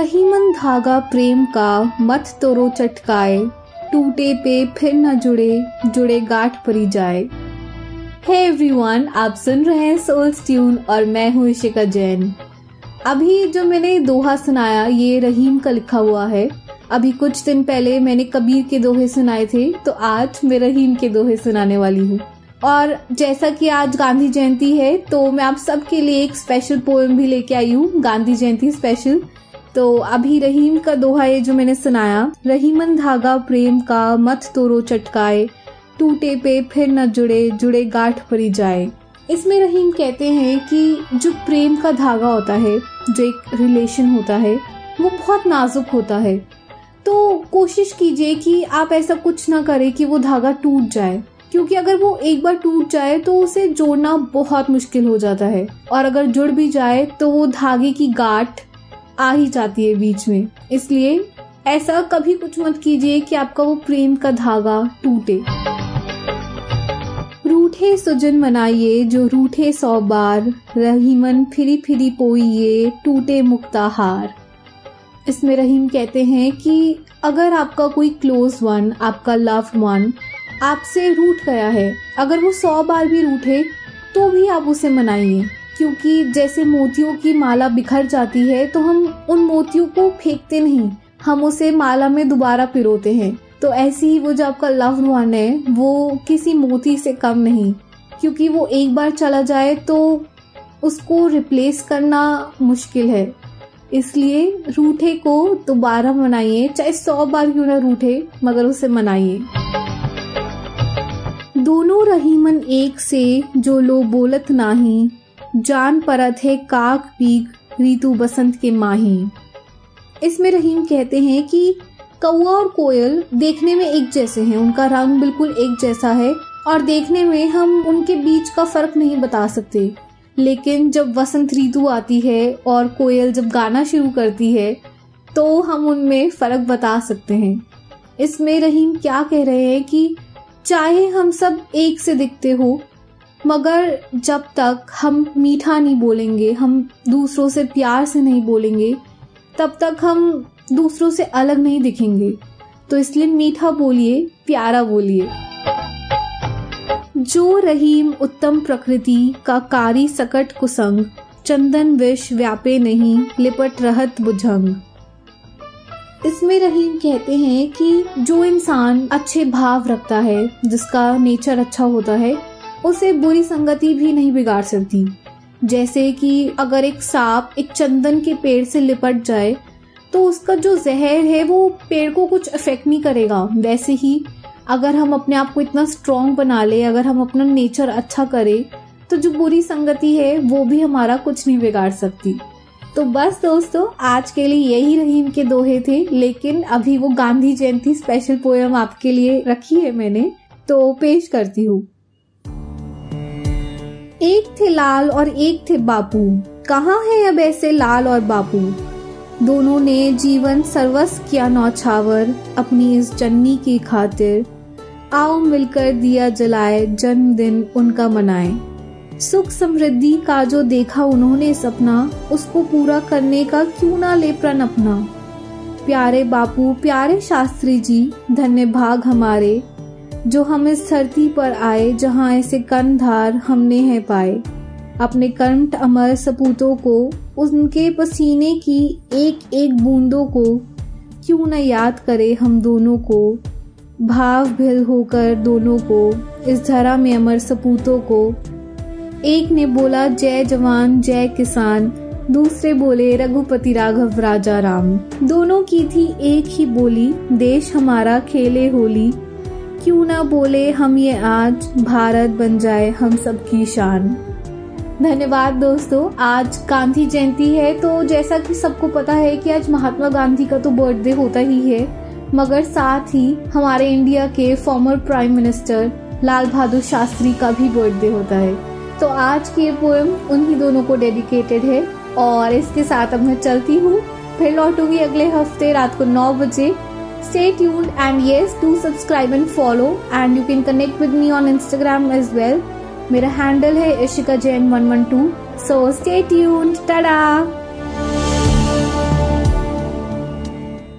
रहीमन धागा प्रेम का, मत तोरो चटकाए। टूटे पे फिर न जुड़े जुड़े गाठ परी जाए। हे hey एवरीवन आप सुन रहे हैं सोल ट्यून और मैं हूँ इशिका जैन। अभी जो मैंने दोहा सुनाया, ये रहीम का लिखा हुआ है। अभी कुछ दिन पहले मैंने कबीर के दोहे सुनाए थे तो आज मैं रहीम के दोहे सुनाने वाली हूँ। और जैसा कि आज गांधी जयंती है तो मैं आप सबके लिए एक स्पेशल पोएम भी लेके आई हूँ, गांधी जयंती स्पेशल तो अभी रहीम का दोहा ये जो मैंने सुनाया, रहीमन धागा प्रेम का मत तोरो चटकाए, टूटे पे फिर न जुड़े जुड़े गाठ परी जाए। इसमें रहीम कहते हैं कि जो प्रेम का धागा होता है, जो एक रिलेशन होता है, वो बहुत नाजुक होता है। तो कोशिश कीजिए कि आप ऐसा कुछ ना करें कि वो धागा टूट जाए, क्योंकि अगर वो एक बार टूट जाए तो उसे जोड़ना बहुत मुश्किल हो जाता है। और अगर जुड़ भी जाए तो वो धागे की गांठ आ ही जाती है बीच में। इसलिए ऐसा कभी कुछ मत कीजिए कि आपका वो प्रेम का धागा टूटे। रूठे सुजन मनाइए, जो रूठे सौ बार रहीमन फिरी फिरी पोइए, टूटे मुक्ताहार। इसमें रहीम कहते हैं कि अगर आपका कोई क्लोज वन आपका लव्ड वन आपसे रूठ गया है, अगर वो सौ बार भी रूठे तो भी आप उसे मनाइए। क्योंकि जैसे मोतियों की माला बिखर जाती है तो हम उन मोतियों को फेंकते नहीं। हम उसे माला में दोबारा पिरोते हैं। तो ऐसी ही वो जो आपका लव वन है, वो किसी मोती से कम नहीं। क्योंकि वो एक बार चला जाए तो उसको रिप्लेस करना मुश्किल है। इसलिए रूठे को दोबारा मनाइए। चाहे सौ बार क्यों ना रूठे, मगर उसे मनाइए। दोनों रहीमन एक से जो लो बोलत नाही जान परत है काक पीक रीतु बसंत के माही। इसमें रहीम कहते हैं कि कौआ और कोयल देखने में एक जैसे हैं। उनका रंग बिल्कुल एक जैसा है और देखने में हम उनके बीच का फ़र्क नहीं बता सकते। लेकिन जब वसंत ऋतु आती है और कोयल जब गाना शुरू करती है तो हम उनमें फ़र्क बता सकते हैं। इसमें रहीम क्या कह रहे हैं कि चाहे हम सब एक से दिखते हो मगर जब तक हम मीठा नहीं बोलेंगे, हम दूसरों से प्यार से नहीं बोलेंगे, तब तक हम दूसरों से अलग नहीं दिखेंगे। तो इसलिए मीठा बोलिए, प्यारा बोलिए। जो रहीम उत्तम प्रकृति का कारी सकट कुसंग, चंदन विष व्यापे नहीं, लिपट रहत बुझंग। इसमें रहीम कहते हैं कि जो इंसान अच्छे भाव रखता है, जिसका नेचर अच्छा होता है उसे बुरी संगति भी नहीं बिगाड़ सकती। जैसे कि अगर एक सांप एक चंदन के पेड़ से लिपट जाए तो उसका जो जहर है वो पेड़ को कुछ इफ़ेक्ट नहीं करेगा। वैसे ही, अगर हम अपने आप को इतना स्ट्रांग बना ले, अगर हम अपना नेचर अच्छा करें तो जो बुरी संगति है, वो भी हमारा कुछ नहीं बिगाड़ सकती। तो बस दोस्तों, आज के लिए यही रहीम के दोहे थे, लेकिन अभी वो गांधी जयंती स्पेशल पोयम आपके लिए रखी है मैंने तो पेश करती हूँ। एक थे लाल और एक थे बापू। कहाँ है अब ऐसे लाल और बापू? दोनों ने जीवन सर्वस किया नौछावर अपनी इस जन्नी की खातिर। आओ मिलकर दिया जलाए, जन्मदिन उनका मनाए। सुख समृद्धि का जो देखा उन्होंने सपना, उसको पूरा करने का क्यों ना ले प्रण अपना। प्यारे बापू, प्यारे शास्त्री जी, धन्य भाग हमारे। जो हम इस धरती पर आए, जहाँ ऐसे कंधार हमने है पाए। अपने कंठ अमर सपूतों को, उनके पसीने की एक एक बूंदों को, क्यों न याद करे हम दोनों को। भाव भिल होकर दोनों को, इस धरा में अमर सपूतों को। एक ने बोला, जय जवान, जय किसान। दूसरे बोले, रघुपति राघव, राजा राम। दोनों की थी एक ही बोली, देश हमारा खेले होली। क्यों ना बोले, हम ये आज भारत बन जाए, हम सबकी शान. धन्यवाद दोस्तों, आज गांधी जयंती है तो जैसा कि सबको पता है कि आज महात्मा गांधी का तो बर्थडे होता ही है, मगर साथ ही हमारे इंडिया के former prime minister Lal Bahadur Shastri का भी बर्थडे होता है। तो आज की ये पोएम उन्हीं दोनों को डेडिकेटेड है, और इसके साथ अब मैं चलती हूँ। फिर लौटूँगी अगले हफ़्ते रात को नौ बजे Stay tuned and yes, do subscribe and follow and you can connect with me on Instagram as well. मेरा हैंडल है Ishika Jain one one two so stay tuned tata